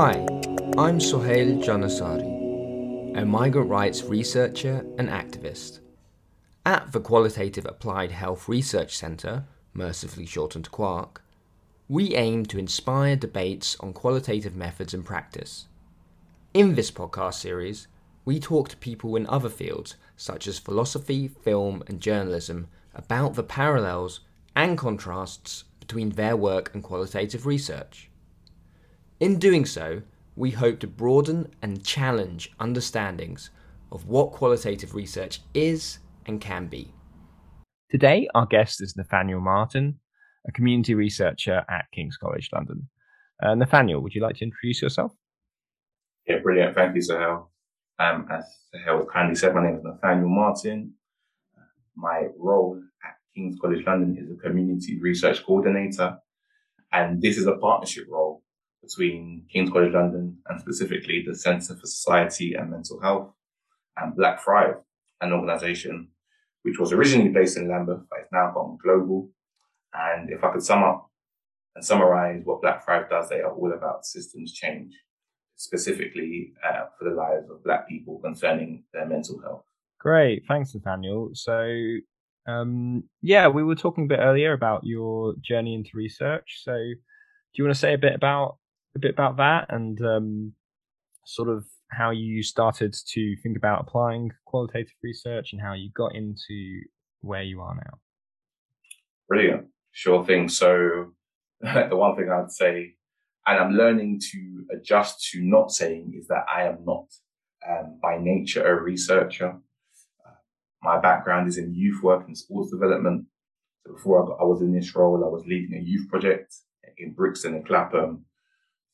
Hi, I'm Sohail Jannesari, a migrant rights researcher and activist. At the Qualitative Applied Health Research Centre, mercifully shortened QARC, we aim to inspire debates on qualitative methods and practice. In this podcast series, we talk to people in other fields such as philosophy, film, and journalism about the parallels and contrasts between their work and qualitative research. In doing so, we hope to broaden and challenge understandings of what qualitative research is and can be. Today, our guest is Nathaniel Martin, a community researcher at King's College London. Uh, Nathaniel, would you like to introduce yourself? Yeah, brilliant. Thank you, Sohail. Um, as Sohail kindly said, my name is Nathaniel Martin. My role at King's College London is a community research coordinator. And this is a partnership role between King's College London and specifically the Centre for Society and Mental Health and Black Thrive, an organisation which was originally based in Lambeth, but it's now gone global. And if I could sum up and summarize what Black Thrive does, they are all about systems change, specifically uh, for the lives of Black people concerning their mental health. Great, thanks, Nathaniel. So, um, yeah, we were talking a bit earlier about your journey into research. So, do you want to say a bit about a bit about that and um, sort of how you started to think about applying qualitative research and how you got into where you are now? Brilliant. Sure thing. So, the one thing I'd say, and I'm learning to adjust to not saying, is that I am not um, by nature a researcher. Uh, my background is in youth work and sports development. So before I, got, I was in this role, I was leading a youth project in Brixton and Clapham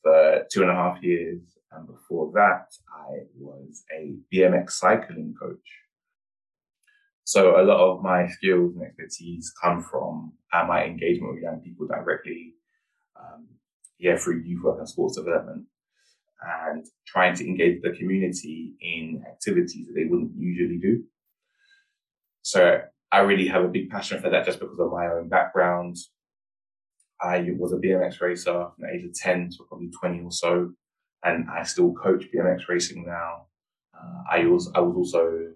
for two and a half years. And before that, I was a BMX cycling coach. So a lot of my skills and expertise come from uh, my engagement with young people directly, um, yeah, through youth work and sports development, and trying to engage the community in activities that they wouldn't usually do. So I really have a big passion for that just because of my own background. I was a BMX racer from the age of 10 to probably 20 or so, and I still coach BMX racing now. Uh, I was I was also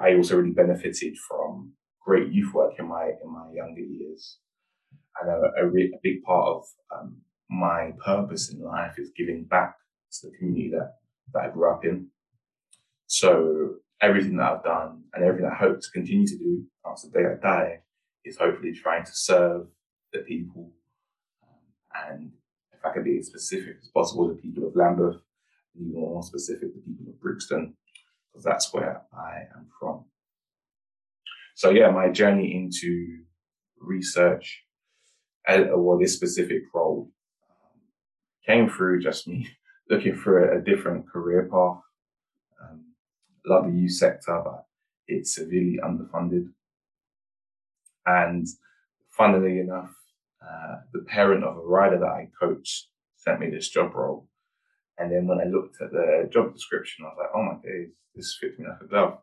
I also really benefited from great youth work in my in my younger years, and a, a, re- a big part of um, my purpose in life is giving back to the community that that I grew up in. So everything that I've done and everything I hope to continue to do after the day I die is hopefully trying to serve the people, um, and if I can be as specific as possible, the people of Lambeth, even more specific, the people of Brixton, because that's where I am from. So yeah, my journey into research, uh, or this specific role, um, came through just me looking for a, a different career path. Um, love the youth sector, but it's severely underfunded. And funnily enough, uh, the parent of a rider that I coach sent me this job role. And then when I looked at the job description, I was like, oh my days, this fits me like a glove.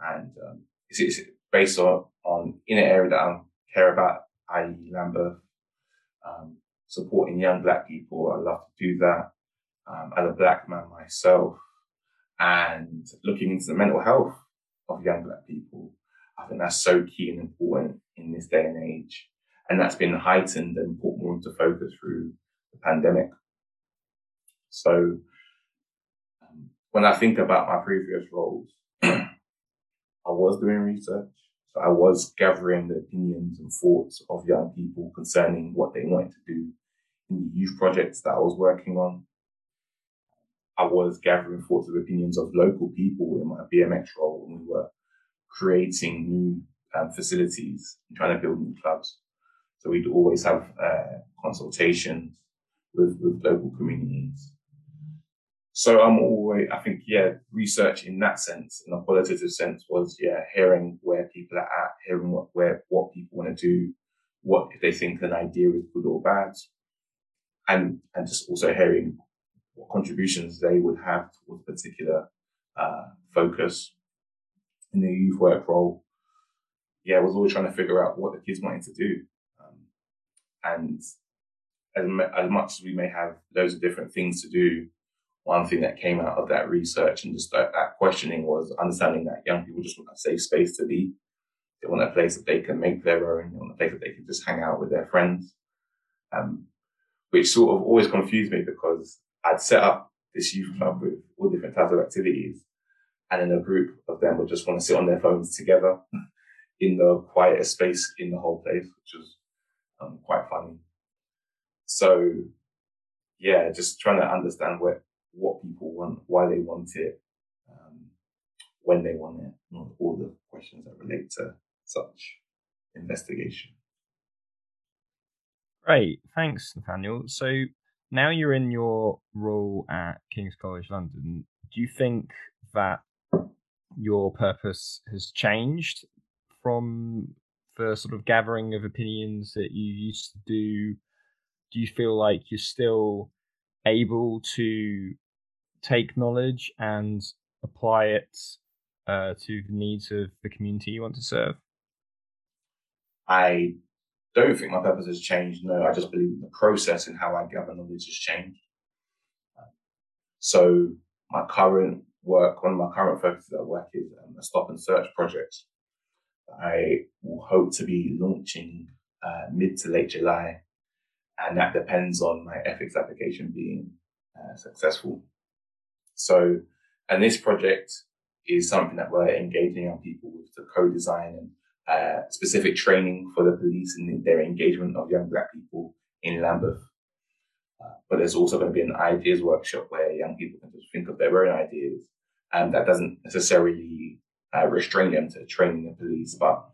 And um, it's, it's, based on, on in an area that I care about, i.e. Lambeth, um, supporting young black people. I love to do that um, as a black man myself and looking into the mental health of young black people. I think that's so key and important in this day and age. And that's been heightened and put more into focus through the pandemic. So um, when I think about my previous roles, I was doing research. So I was gathering the opinions and thoughts of young people concerning what they wanted to do in the youth projects that I was working on. I was gathering thoughts and opinions of local people in my BMX role when we were creating new um, facilities and trying to build new clubs. So we'd always have uh, consultations with, with local communities so I'm always, I think, yeah, research in that sense, in a qualitative sense, was yeah, hearing where people are at, hearing what where what people want to do, what if they think an idea is good or bad, and and just also hearing what contributions they would have towards a particular uh, focus in the youth work role. Yeah, I was always trying to figure out what the kids wanted to do, and as, as much as we may have loads of different things to do, one thing that came out of that research and just that, that questioning was understanding that young people just want a safe space to be. They want a place that they can make their own. They want a place that they can just hang out with their friends. Um, which sort of always confused me because I'd set up this youth club with all different types of activities. And then a group of them would just want to sit on their phones together in the quietest space in the whole place, which was um, quite funny. So, yeah, just trying to understand what what people want, why they want it, um, when they want it, all the questions that relate to such investigation. Great, thanks, Nathaniel. So now you're in your role at King's College London. Do you think that your purpose has changed from the sort of gathering of opinions that you used to do? Do you feel like you're still able to take knowledge and apply it uh, to the needs of the community you want to serve? I don't think my purpose has changed. No, I just believe the process and how I gather knowledge has changed. So my current work, one of my current focuses at work is um, a stop and search project. I will hope to be launching uh, mid to late July, and that depends on my ethics application being uh, successful. So, and this project is something that we're engaging young people with to co-design and uh, specific training for the police and their engagement of young black people in Lambeth. Uh, but there's also going to be an ideas workshop where young people can just think of their own ideas. And that doesn't necessarily uh, restrain them to training the police, but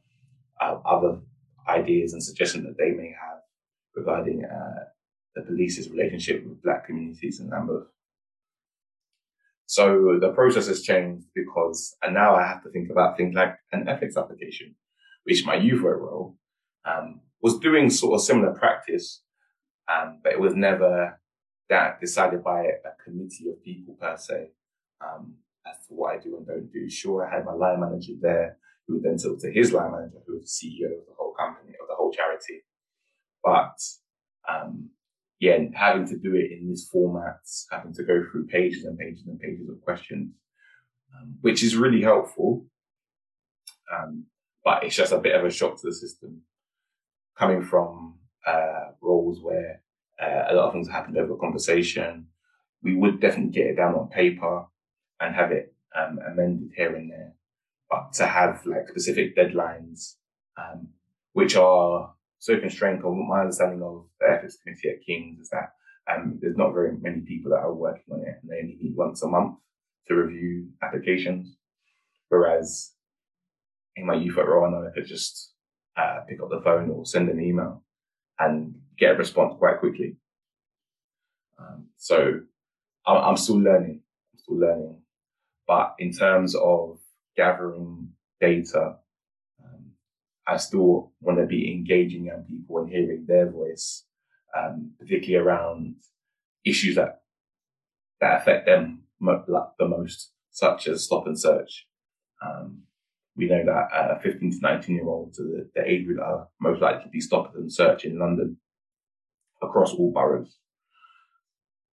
uh, other ideas and suggestions that they may have regarding uh, the police's relationship with black communities in Lambeth. So the process has changed because, and now I have to think about things like an ethics application which my youth work role um, was doing sort of similar practice, um, but it was never that decided by a committee of people per se um, as to what I do and don't do. Sure, I had my line manager there who would then talk to his line manager, who was the CEO of the whole company or the whole charity. But um, yeah, having to do it in this format, having to go through pages and pages and pages of questions, um, which is really helpful. Um, but it's just a bit of a shock to the system coming from uh, roles where uh, a lot of things happened over conversation. We would definitely get it down on paper and have it um, amended here and there, but to have like specific deadlines, um, which are so constrained. My understanding of the ethics committee at King's is that um, there's not very many people that are working on it, and they only meet once a month to review applications, whereas in my youth at know I could just uh, pick up the phone or send an email and get a response quite quickly. Um, so I'm, I'm still learning. I'm still learning. But in terms of gathering data, um, I still want to be engaging young people and hearing their voice, um, particularly around issues that that affect them the most, such as stop and search. Um, we know that uh, 15 to 19 year olds are the, the age group that are most likely to be stopped and searched in London across all boroughs.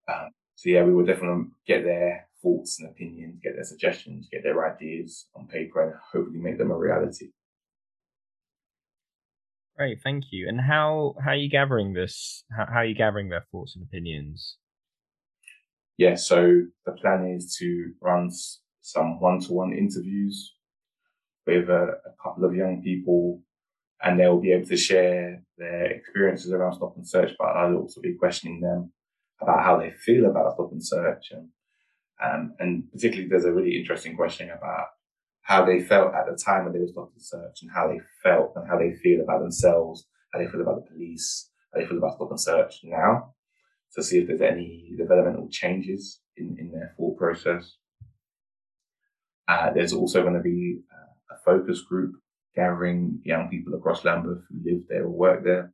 Um, so yeah, we will definitely get their thoughts and opinions, get their suggestions, get their ideas on paper, and hopefully make them a reality. Great, thank you. And how how are you gathering this? How, how are you gathering their thoughts and opinions? Yeah, so the plan is to run some one to one interviews with a, a couple of young people and they'll be able to share their experiences around stop and search, but I'll also be questioning them about how they feel about stop and search. And, um, and particularly there's a really interesting question about how they felt at the time when they were stop and search and how they felt and how they feel about themselves, how they feel about the police, how they feel about stop and search now to see if there's any developmental changes in, in their thought process. Uh, there's also going to be uh, a focus group gathering young people across Lambeth who live there or work there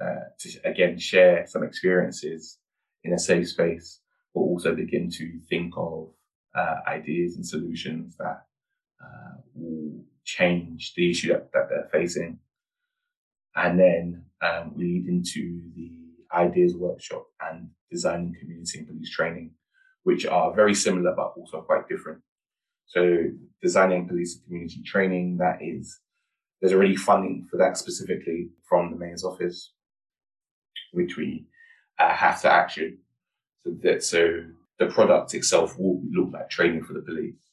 uh, to again share some experiences in a safe space, but also begin to think of uh, ideas and solutions that uh, will change the issue that, that they're facing. And then um, we lead into the ideas workshop and designing community and police training, which are very similar but also quite different. So designing police and community training, that is, there's already funding for that specifically from the mayor's office, which we uh, have to action. So that so the product itself will look like training for the police,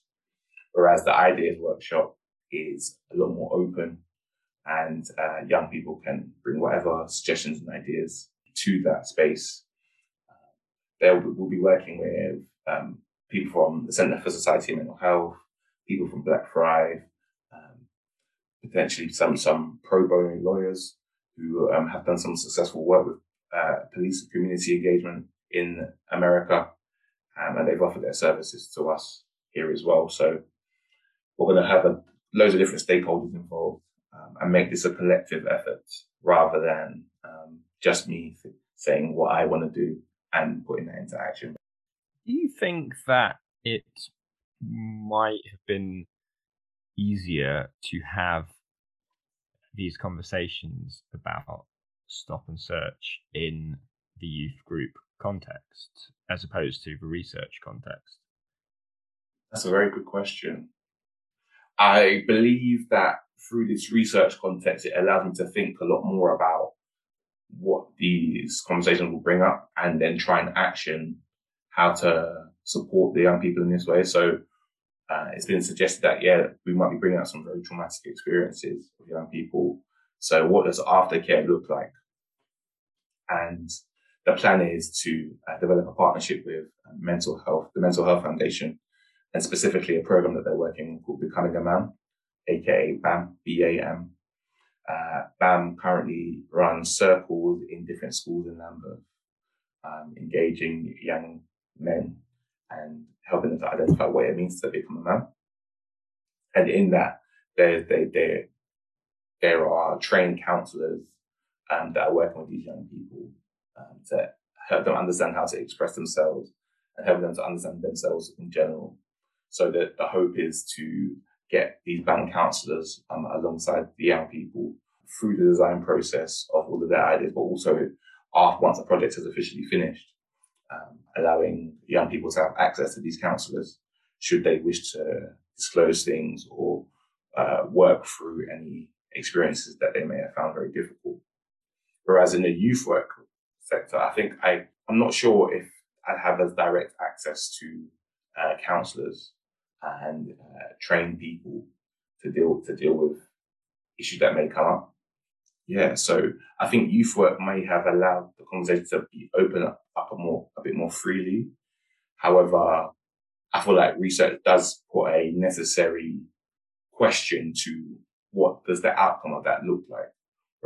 whereas the ideas workshop is a lot more open, and uh, young people can bring whatever suggestions and ideas to that space. Uh, will be working with um, people from the Centre for Society and Mental Health, people from Black Thrive, um, potentially some some pro bono lawyers who um, have done some successful work with uh, police community engagement in America, um, and they've offered their services to us here as well. So we're going to have a, loads of different stakeholders involved um, and make this a collective effort rather than um, just me saying what I want to do and putting that into action. Do you think that it might have been easier to have these conversations about stop and search in the youth group context as opposed to the research context? That's a very good question. I believe that through this research context, it allows me to think a lot more about what these conversations will bring up and then try and action how to support the young people in this way. So uh, it's been suggested that, yeah, we might be bringing up some very traumatic experiences of young people. So what does aftercare look like? And the plan is to uh, develop a partnership with uh, mental health, the Mental Health Foundation, and specifically a program that they're working on called Becoming a Man, aka BAM, B-A-M. Uh, BAM currently runs circles in different schools in Lambeth, um, engaging young men and helping them to identify what it means to become a man. And in that, there, there, there, are trained counselors um, that are working with these young people um, to help them understand how to express themselves and help them to understand themselves in general. So that the hope is to get these BAM counselors um, alongside the young people through the design process of all of their ideas, but also after once the project has officially finished, um, allowing young people to have access to these counselors should they wish to disclose things or uh, work through any experiences that they may have found very difficult. Whereas in the youth work sector, I think I, I'm not sure if I'd have as direct access to uh, counselors and uh, train people to deal to deal with issues that may come up. Yeah, so I think youth work may have allowed the conversation to be open up, up a more a bit more freely. However, I feel like research does put a necessary question to what does the outcome of that look like.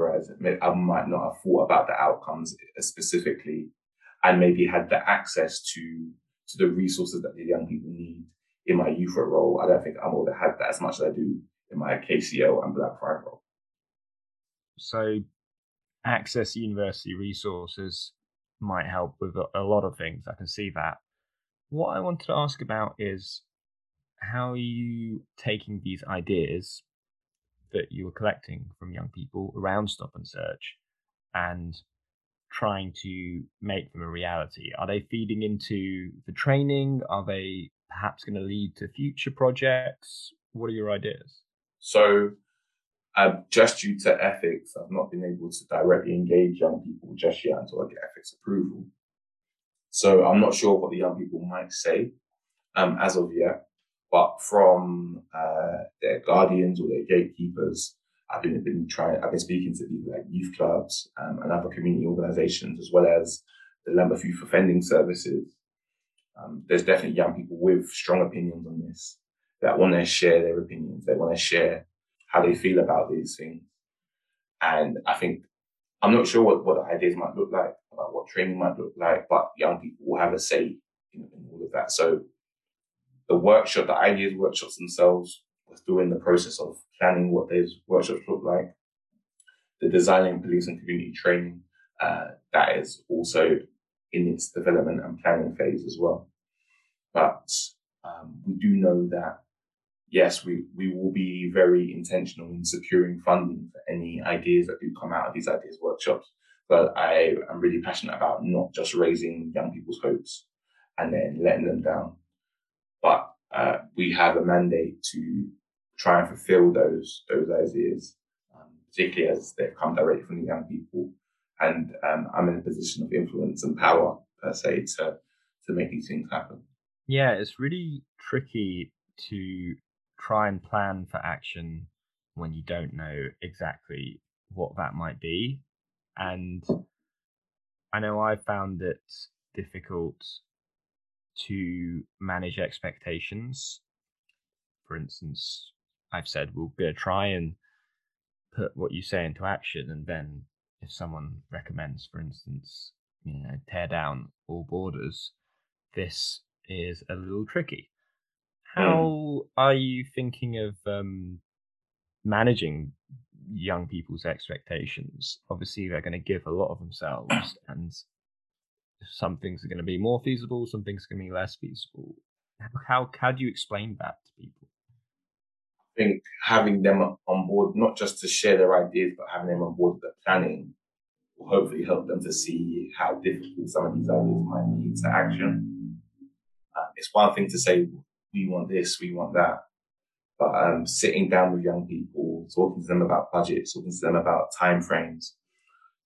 Whereas I might not have thought about the outcomes specifically and maybe had the access to to the resources that the young people need in my youth role. I don't think I would have had that as much as I do in my KCL and Black Thrive role. So, access university resources might help with a lot of things. I can see that. What I wanted to ask about is how are you taking these ideas that you were collecting from young people around Stop and Search and trying to make them a reality? Are they feeding into the training? Are they perhaps going to lead to future projects? What are your ideas? So, um, just due to ethics, I've not been able to directly engage young people just yet until I get ethics approval. So I'm not sure what the young people might say um, as of yet. But from uh, their guardians or their gatekeepers, I've been, been trying. I've been speaking to people like youth clubs um, and other community organisations, as well as the Lambeth Youth Offending Services. Um, there's definitely young people with strong opinions on this that want to share their opinions. They want to share how they feel about these things. And I think I'm not sure what, what the ideas might look like about what training might look like, but young people will have a say in, in all of that. So the workshop, the ideas workshops themselves, still in the process of planning what those workshops look like. The designing police and community training, uh, that is also in its development and planning phase as well. But um, we do know that yes, we, we will be very intentional in securing funding for any ideas that do come out of these ideas workshops. but I am really passionate about not just raising young people's hopes and then letting them down, but uh, we have a mandate to try and fulfill those those ideas, um, particularly as they've come directly from the young people. And um, I'm in a position of influence and power per se to to make these things happen. Yeah, it's really tricky to try and plan for action when you don't know exactly what that might be. And I know I found it difficult to manage expectations. For instance, I've said we're going to try and put what you say into action, and then if someone recommends, for instance, you know, tear down all borders, this is a little tricky. Hmm. How mm. are you thinking of um, managing young people's expectations? Obviously, they're going to give a lot of themselves, and some things are going to be more feasible, some things are going to be less feasible. How how do you explain that to people? I think having them on board, not just to share their ideas, but having them on board with the planning, will hopefully help them to see how difficult some of these ideas might be to action. Uh, it's one thing to say we want this, we want that, but um, sitting down with young people, talking to them about budgets, talking to them about timeframes,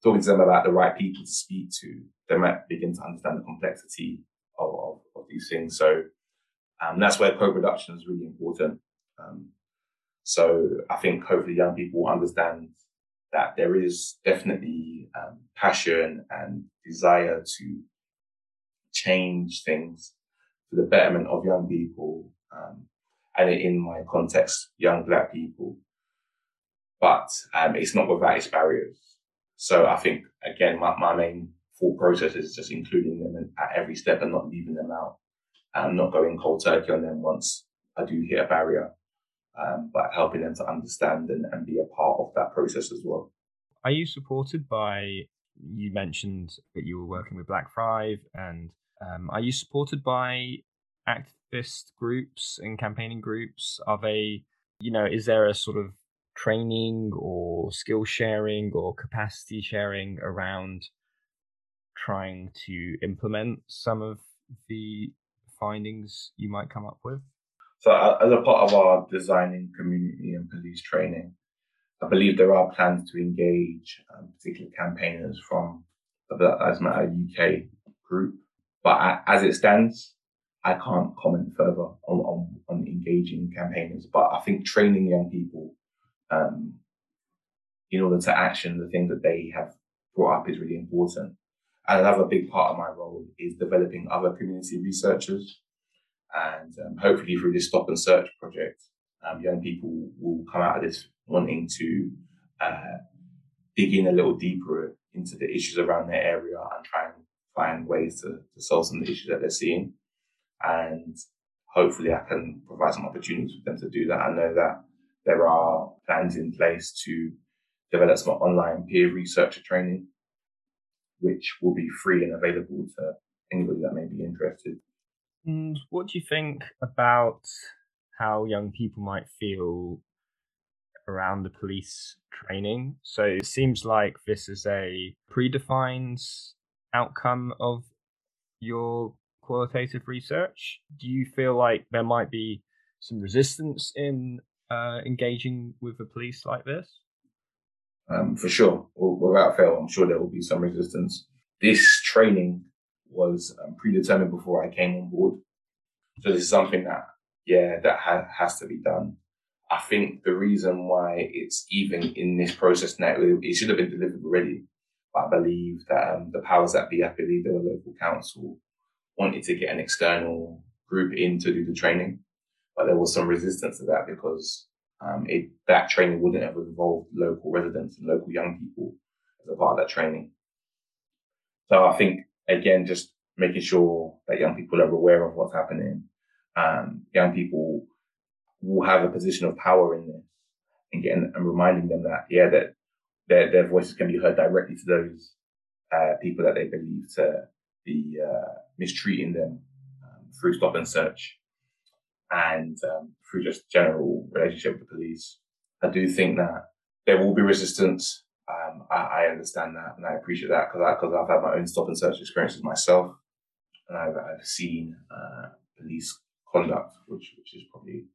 talking to them about the right people to speak to, they might begin to understand the complexity of, of, of these things. So um, that's where co-production is really important. Um, so I think hopefully young people understand that there is definitely um, passion and desire to change things for the betterment of young people, um, and in my context, young black people. But um, it's not without its barriers. So I think again, my, my main thought process is just including them at every step and not leaving them out, and not going cold turkey on them once I do hit a barrier, um, but helping them to understand and, and be a part of that process as well. Are you supported by? You mentioned that you were working with Black Thrive, and um, are you supported by activist groups and campaigning groups? Are they, you know, is there a sort of training or skill sharing or capacity sharing around trying to implement some of the findings you might come up with? So, as a part of our designing community and police training, I believe there are plans to engage um, particular campaigners from the Black Lives Matter UK group. But as it stands, I can't comment further on, on, on engaging campaigners. But I think training young people um, in order to action the things that they have brought up is really important. And another big part of my role is developing other community researchers. And um, hopefully through this stop and search project, um, young people will come out of this wanting to uh, dig in a little deeper into the issues around their area and try and find ways to, to solve some of the issues that they're seeing. And hopefully I can provide some opportunities for them to do that. I know that there are plans in place to develop some online peer researcher training which will be free and available to anybody that may be interested. And what do you think about how young people might feel around the police training? So it seems like this is a predefined outcome of your qualitative research. Do you feel like there might be some resistance in uh, engaging with the police like this? um, for sure. Without fail, I'm sure there will be some resistance. This training was um, predetermined before I came on board. So this is something that, yeah, that ha- has to be done. I think the reason why it's even in this process now, it should have been delivered already. But I believe that um, the powers that be, I believe the local council wanted to get an external group in to do the training. But there was some resistance to that because um, it, that training wouldn't have involved local residents and local young people as a part of that training. So I think again, just making sure that young people are aware of what's happening. Um, young people will have a position of power in this and getting and reminding them that, yeah, that their, their voices can be heard directly to those, uh, people that they believe to be, uh, mistreating them um, through stop and search and um, through just general relationship with the police. I do think that there will be resistance Um, I, I, understand that and I appreciate that because I've had my own stop and search experiences myself, and I've, I've seen uh, police conduct which which is probably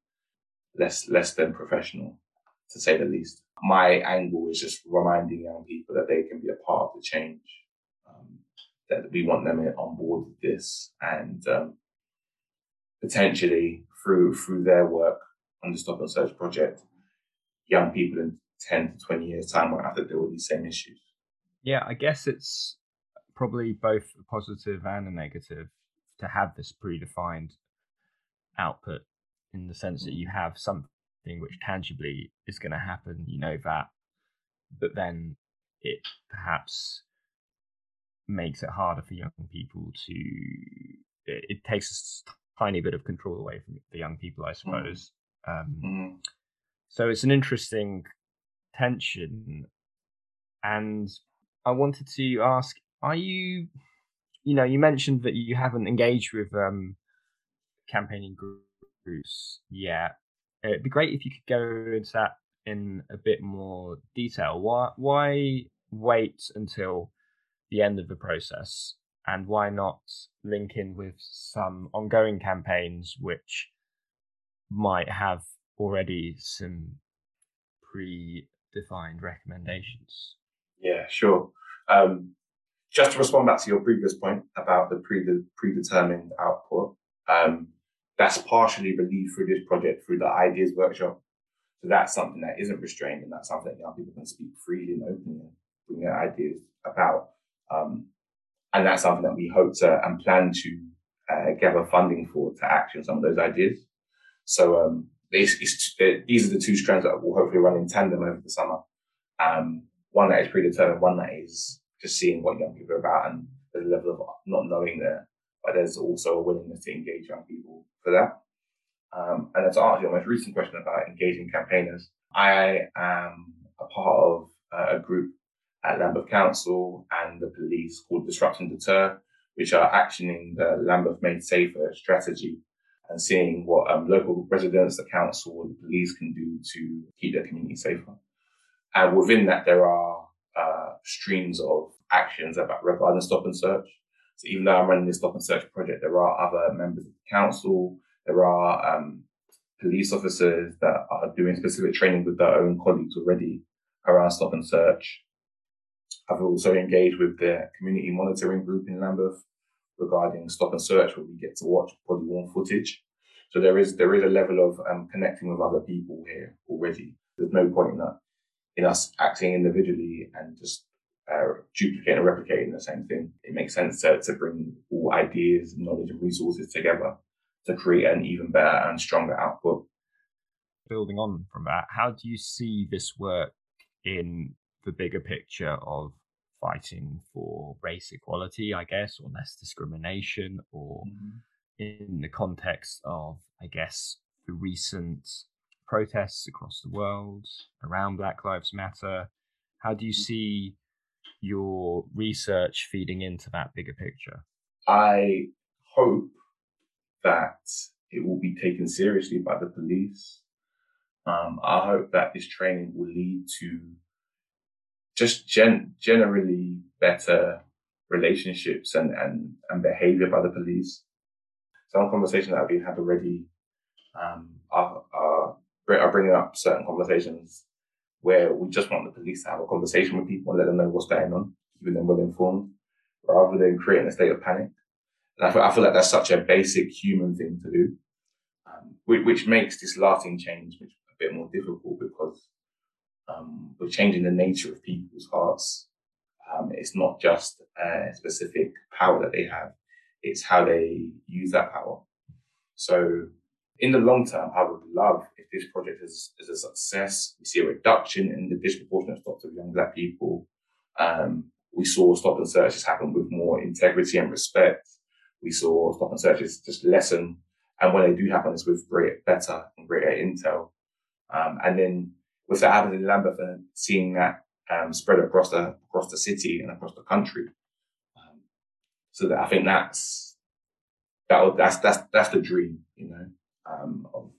less less than professional, to say the least. My angle is just reminding young people that they can be a part of the change. Um, that we want them on board with this, and um, potentially through through their work on the Stop and Search project, young people in 10 to 20 years' time won't have to deal with these same issues. Yeah, I guess it's probably both a positive and a negative to have this predefined output in the sense that you mm. have something which tangibly is going to happen, you know that, but then it perhaps makes it harder for young people to. It, it takes a tiny bit of control away from the young people, I mm. suppose. Mm. Um, mm. So it's an interesting tension. And I wanted to ask, are you, you know, you mentioned that you haven't engaged with um, campaigning groups yet. It'd be great if you could go into that in a bit more detail. Why, why wait until the end of the process? And why not link in with some ongoing campaigns which might have already some pre-defined recommendations. Yeah, sure. Um, just to respond back to your previous point about the pre predetermined output, um, that's partially relieved through this project through the ideas workshop. So that's something that isn't restrained, and that's something that young people can speak freely and openly bring their ideas about. Um, and that's something that we hope to and plan to uh, gather funding for to action some of those ideas. So um, it's, it's, these are the two strands that will hopefully run in tandem over the summer. Um, one that is predetermined, one that is just seeing what young people are about and the level of not knowing there, but there's also a willingness to engage young people for that. Um, and to answer your most recent question about engaging campaigners, I am a part of uh, a group at Lambeth Council and the police called Disrupt and Deter, which are actioning the Lambeth Made Safer strategy and seeing what um, local residents, the council, and the police can do to keep their community safer. And within that, there are uh, streams of actions about regarding stop and search. So even though I'm running this stop and search project, there are other members of the council, there are um, police officers that are doing specific training with their own colleagues already around stop and search. I've also engaged with the community monitoring group in Lambeth regarding stop and search where we get to watch body worn footage. So there is there is a level of um, connecting with other people here already. There's no point in that in us acting individually and just uh, duplicating and replicating the same thing. It makes sense to, to bring all ideas, knowledge, and resources together to create an even better and stronger output. Building on from that, how do you see this work in the bigger picture of fighting for race equality, I guess, or less discrimination, or mm-hmm. in the context of, I guess, the recent protests across the world around Black Lives Matter. How do you mm-hmm. see your research feeding into that bigger picture? I hope that it will be taken seriously by the police. Um, I hope that this training will lead to just gen- generally better relationships and, and, and behavior by the police. Some conversations that we've had already um, are, are, are bringing up certain conversations where we just want the police to have a conversation with people and let them know what's going on, keeping them well informed, rather than creating a state of panic. And I feel, I feel like that's such a basic human thing to do, um, which, which, makes this lasting change a bit more difficult because um, we're changing the nature of people's hearts. Um, it's not just a specific power that they have, it's how they use that power. So, in the long term, I would love if this project is, is a success. We see a reduction in the disproportionate stops of young black people. Um, we saw stop and searches happen with more integrity and respect. We saw stop and searches just lessen. And when they do happen, it's with greater, better and greater intel. Um, and then with happening in Lambeth and seeing that um, spread across the across the city and across the country. Um, so that I think that's that that's that's that's the dream, you know, um, of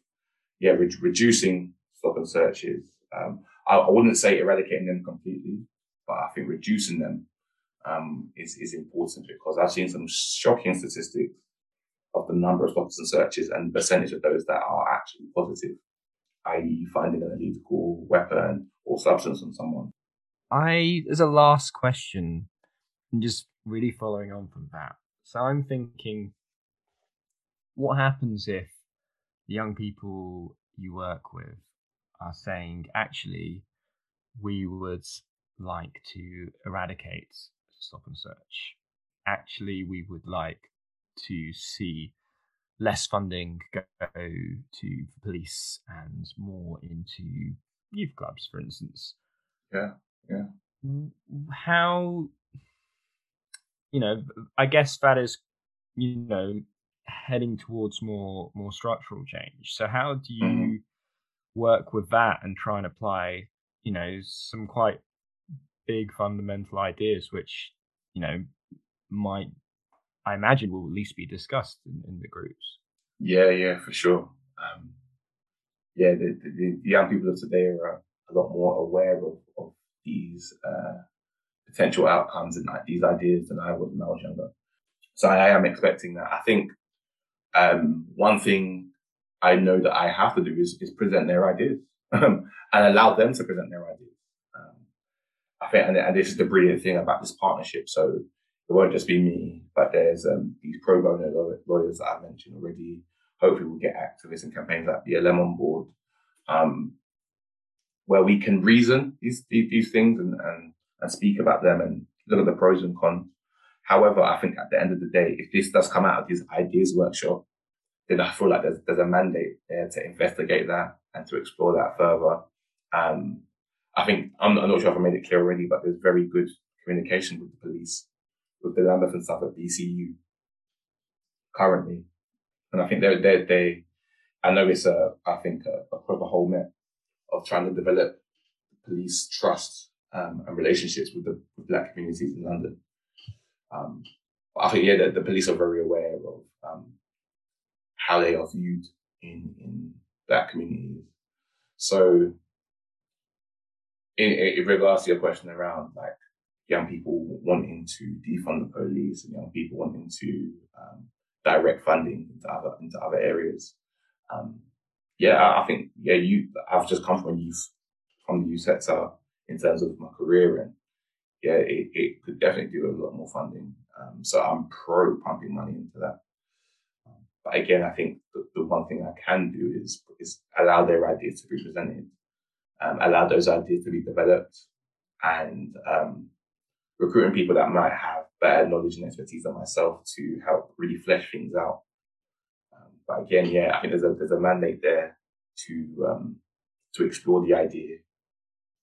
yeah, re- reducing stop and searches. Um, I, I, wouldn't say eradicating them completely, but I think reducing them um, is is important because I've seen some shocking statistics of the number of stops and searches and percentage of those that are actually positive, i.e., finding an illegal weapon or substance on someone. I, as a last question, and just really following on from that. So I'm thinking, what happens if the young people you work with are saying, actually, we would like to eradicate stop and search. Actually, we would like to see less funding go to police and more into youth clubs, for instance. Yeah, yeah. How, you know, I guess that is, you know, heading towards more more structural change. So how do you mm-hmm. work with that and try and apply, you know, some quite big fundamental ideas which, you know, might I imagine will at least be discussed in, in the groups. Yeah, yeah, for sure. Um, yeah, the, the, the, young people of today are a lot more aware of, of these uh, potential outcomes and like, these ideas than I was when I was younger. So I am expecting that. I think um, one thing I know that I have to do is, is present their ideas and allow them to present their ideas. Um, I think, and, this is the brilliant thing about this partnership. So it won't just be me, but there's um, these pro bono lawyers that I've mentioned already. Hopefully, we'll get activists and campaigns like BLM on board, um, where we can reason these these, things and, and and speak about them and look at the pros and cons. However, I think at the end of the day, if this does come out of this ideas workshop, then I feel like there's there's a mandate there to investigate that and to explore that further. Um, I think I'm, I'm, not sure if I made it clear already, but there's very good communication with the police with the Lambeth and Southwark BCU currently. And I think they're, they they, I know it's a, I think a, a proper whole net of trying to develop police trust um, and relationships with the with black communities in London. Um, I think, yeah, the, the, police are very aware of um, how they are viewed in, in black communities. So in, in regards to your question around like young people wanting to defund the police and young people wanting to um, direct funding into other into other areas. Um, yeah, I, think yeah, you. I've just come from youth from the youth sector in terms of my career, and yeah, it, it could definitely do a lot more funding. Um, so I'm pro pumping money into that. Um, but again, I think the, the, one thing I can do is is allow their ideas to be presented, um, allow those ideas to be developed, and um, recruiting people that might have better knowledge and expertise than myself to help really flesh things out. Um, but again, yeah, I think there's a there's a mandate there to um, to explore the idea,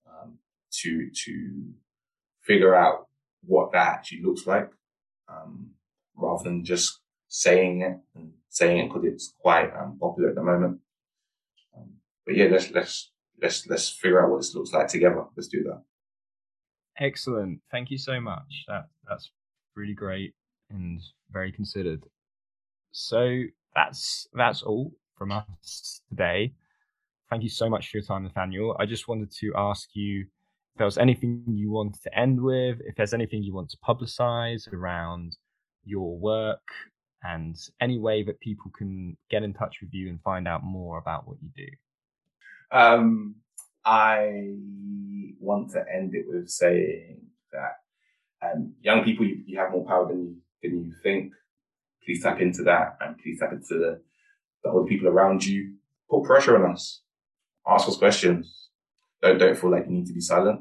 um, to to figure out what that actually looks like, um, rather than just saying it and saying it because it's quite um, popular at the moment. Um, but yeah, let's let's let's let's figure out what this looks like together. Let's do that. Excellent. Thank you so much. That that's really great and very considered. So that's that's all from us today. Thank you so much for your time, Nathaniel. I just wanted to ask you if there was anything you wanted to end with, if there's anything you want to publicize around your work, and any way that people can get in touch with you and find out more about what you do. Um, I want to end it with saying that um, young people, you, you, have more power than you, than you think. Please tap into that and please tap into the, the other people around you. Put pressure on us. Ask us questions. Don't, don't feel like you need to be silent.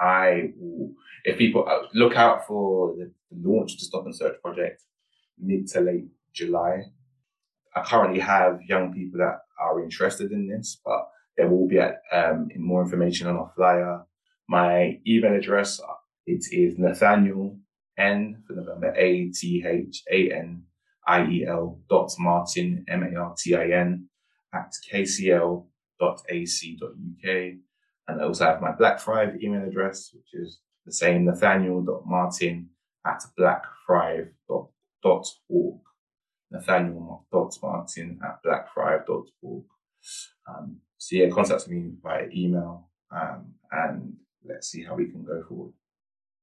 I will, if people uh, look out for the, the launch of the Stop and Search project mid to late July. I currently have young people that are interested in this, but there will be um, more information on our flyer. My email address it is Nathaniel N for November A T H A N I E L dot Martin M A R T I N at kcl dot ac dot uk. And I also have my Blackthrive email address, which is the same Nathaniel dot Martin at blackthrive dot org. Nathaniel dot Martin at blackthrive dot org. Um, so yeah, contact me by email. Um, and let's see how we can go forward.